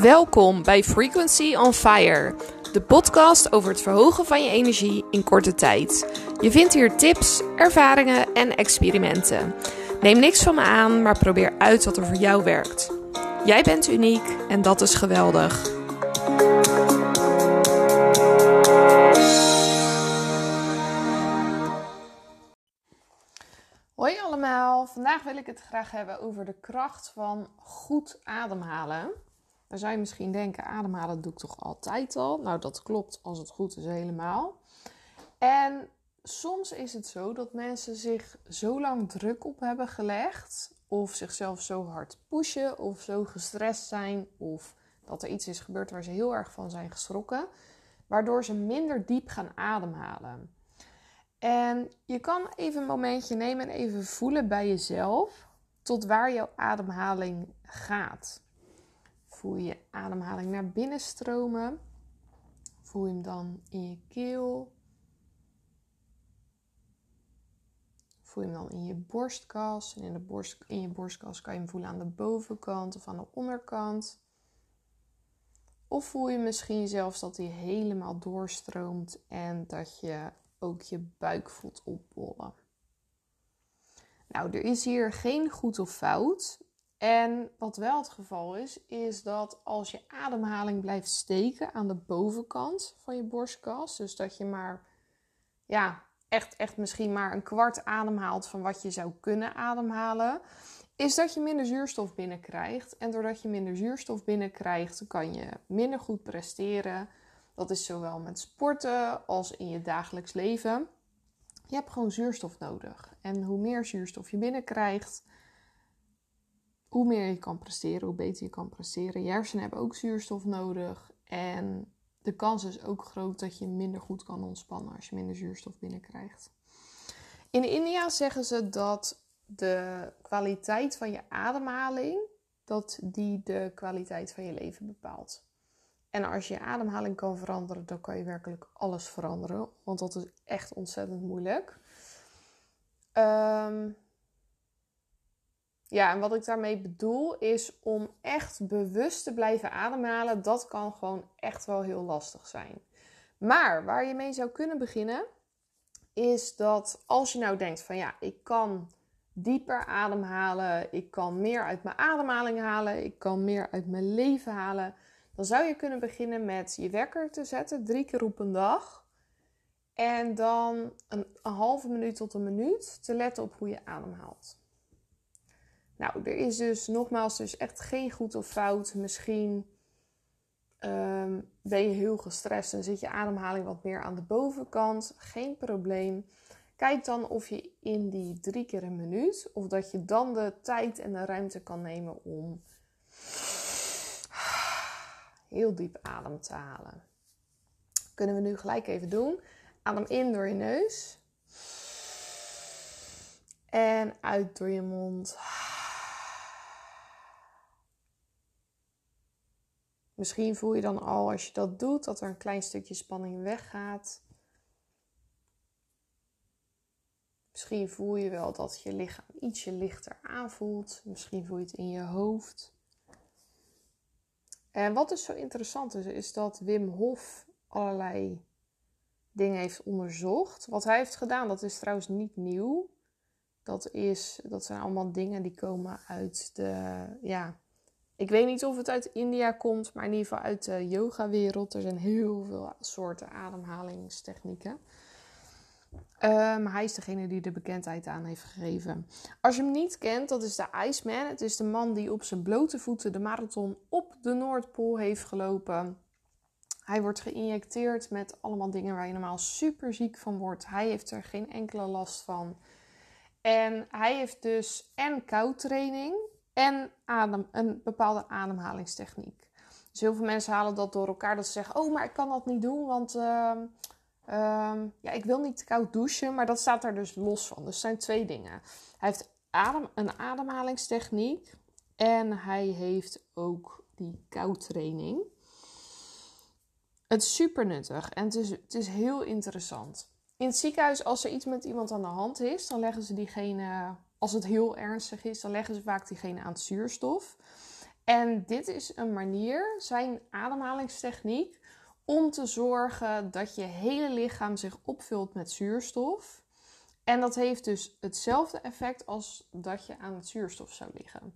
Welkom bij Frequency on Fire, de podcast over het verhogen van je energie in korte tijd. Je vindt hier tips, ervaringen en experimenten. Neem niks van me aan, maar probeer uit wat er voor jou werkt. Jij bent uniek en dat is geweldig. Hoi allemaal, vandaag wil ik het graag hebben over de kracht van goed ademhalen. Dan zou je misschien denken, ademhalen doe ik toch altijd al? Nou, dat klopt als het goed is helemaal. En soms is het zo dat mensen zich zo lang druk op hebben gelegd, of zichzelf zo hard pushen, of zo gestrest zijn, of dat er iets is gebeurd waar ze heel erg van zijn geschrokken, waardoor ze minder diep gaan ademhalen. En je kan even een momentje nemen en even voelen bij jezelf tot waar jouw ademhaling gaat. Voel je ademhaling naar binnen stromen? Voel hem dan in je keel? Voel hem dan in je borstkas? En in, de borst, in je borstkas kan je hem voelen aan de bovenkant of aan de onderkant. Of voel je misschien zelfs dat hij helemaal doorstroomt en dat je ook je buik voelt opbollen. Nou, er is hier geen goed of fout. En wat wel het geval is, is dat als je ademhaling blijft steken aan de bovenkant van je borstkas, dus dat je maar, ja, echt, echt misschien maar een kwart ademhaalt van wat je zou kunnen ademhalen, is dat je minder zuurstof binnenkrijgt. En doordat je minder zuurstof binnenkrijgt, kan je minder goed presteren. Dat is zowel met sporten als in je dagelijks leven. Je hebt gewoon zuurstof nodig. En hoe meer zuurstof je binnenkrijgt, hoe meer je kan presteren, hoe beter je kan presteren. Je hersenen hebben ook zuurstof nodig. En de kans is ook groot dat je minder goed kan ontspannen als je minder zuurstof binnenkrijgt. In India zeggen ze dat de kwaliteit van je ademhaling, dat die de kwaliteit van je leven bepaalt. En als je je ademhaling kan veranderen, dan kan je werkelijk alles veranderen. Want dat is echt ontzettend moeilijk. Um, ja, en wat ik daarmee bedoel is om echt bewust te blijven ademhalen. Dat kan gewoon echt wel heel lastig zijn. Maar waar je mee zou kunnen beginnen, is dat als je nou denkt van ja, ik kan dieper ademhalen, ik kan meer uit mijn ademhaling halen, ik kan meer uit mijn leven halen, dan zou je kunnen beginnen met je wekker te zetten, drie keer op een dag. En dan een, een halve minuut tot een minuut te letten op hoe je ademhaalt. Nou, er is dus nogmaals dus echt geen goed of fout. Misschien um, ben je heel gestrest en zit je ademhaling wat meer aan de bovenkant. Geen probleem. Kijk dan of je in die drie keer een minuut, of dat je dan de tijd en de ruimte kan nemen om heel diep adem te halen. Kunnen we nu gelijk even doen. Adem in door je neus. En uit door je mond. Misschien voel je dan al als je dat doet dat er een klein stukje spanning weggaat. Misschien voel je wel dat je lichaam ietsje lichter aanvoelt. Misschien voel je het in je hoofd. En wat dus zo interessant is, is dat Wim Hof allerlei dingen heeft onderzocht. Wat hij heeft gedaan, dat is trouwens niet nieuw. Dat, is, dat zijn allemaal dingen die komen uit de, ja, ik weet niet of het uit India komt, maar in ieder geval uit de yoga-wereld. Er zijn heel veel soorten ademhalingstechnieken. maar hij is degene die de bekendheid aan heeft gegeven. Als je hem niet kent, dat is de Iceman. Het is de man die op zijn blote voeten de marathon op de Noordpool heeft gelopen. Hij wordt geïnjecteerd met allemaal dingen waar je normaal super ziek van wordt. Hij heeft er geen enkele last van. En hij heeft dus en koudtraining en adem, een bepaalde ademhalingstechniek. Dus heel veel mensen halen dat door elkaar. Dat ze zeggen, oh, maar ik kan dat niet doen, want uh, ja, ik wil niet koud douchen. Maar dat staat daar dus los van. Dus het zijn twee dingen. Hij heeft adem, een ademhalingstechniek en hij heeft ook die koudtraining. Het is super nuttig en het is, het is heel interessant. In het ziekenhuis, als er iets met iemand aan de hand is, dan leggen ze diegene als het heel ernstig is, dan leggen ze vaak diegene aan het zuurstof. En dit is een manier, zijn ademhalingstechniek, om te zorgen dat je hele lichaam zich opvult met zuurstof. En dat heeft dus hetzelfde effect als dat je aan het zuurstof zou liggen.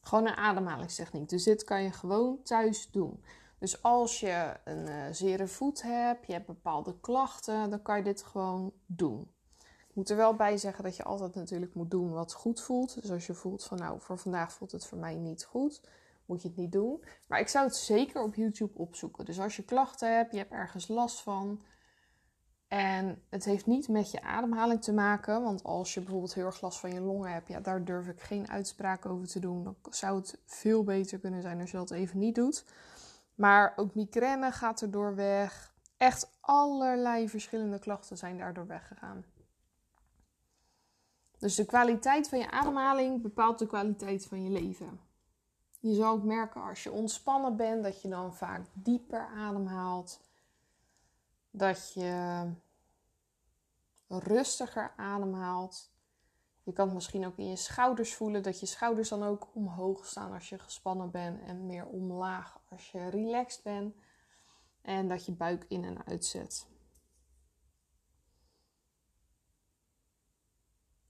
Gewoon een ademhalingstechniek. Dus dit kan je gewoon thuis doen. Dus als je een uh, zere voet hebt, je hebt bepaalde klachten, dan kan je dit gewoon doen. Moet er wel bij zeggen dat je altijd natuurlijk moet doen wat goed voelt. Dus als je voelt van nou, voor vandaag voelt het voor mij niet goed, moet je het niet doen. Maar ik zou het zeker op YouTube opzoeken. Dus als je klachten hebt, je hebt ergens last van. En het heeft niet met je ademhaling te maken. Want als je bijvoorbeeld heel erg last van je longen hebt, ja, daar durf ik geen uitspraak over te doen. Dan zou het veel beter kunnen zijn als je dat even niet doet. Maar ook migraine gaat erdoor weg. Echt allerlei verschillende klachten zijn daardoor weggegaan. Dus de kwaliteit van je ademhaling bepaalt de kwaliteit van je leven. Je zal ook merken als je ontspannen bent dat je dan vaak dieper ademhaalt. Dat je rustiger ademhaalt. Je kan het misschien ook in je schouders voelen dat je schouders dan ook omhoog staan als je gespannen bent en meer omlaag als je relaxed bent. En dat je buik in en uitzet.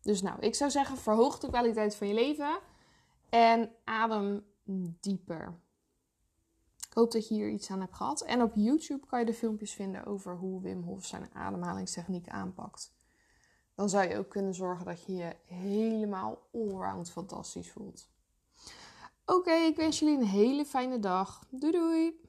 Dus nou, ik zou zeggen, verhoog de kwaliteit van je leven en adem dieper. Ik hoop dat je hier iets aan hebt gehad. En op YouTube kan je de filmpjes vinden over hoe Wim Hof zijn ademhalingstechniek aanpakt. Dan zou je ook kunnen zorgen dat je je helemaal allround fantastisch voelt. Oké, ik wens jullie een hele fijne dag. Doei doei!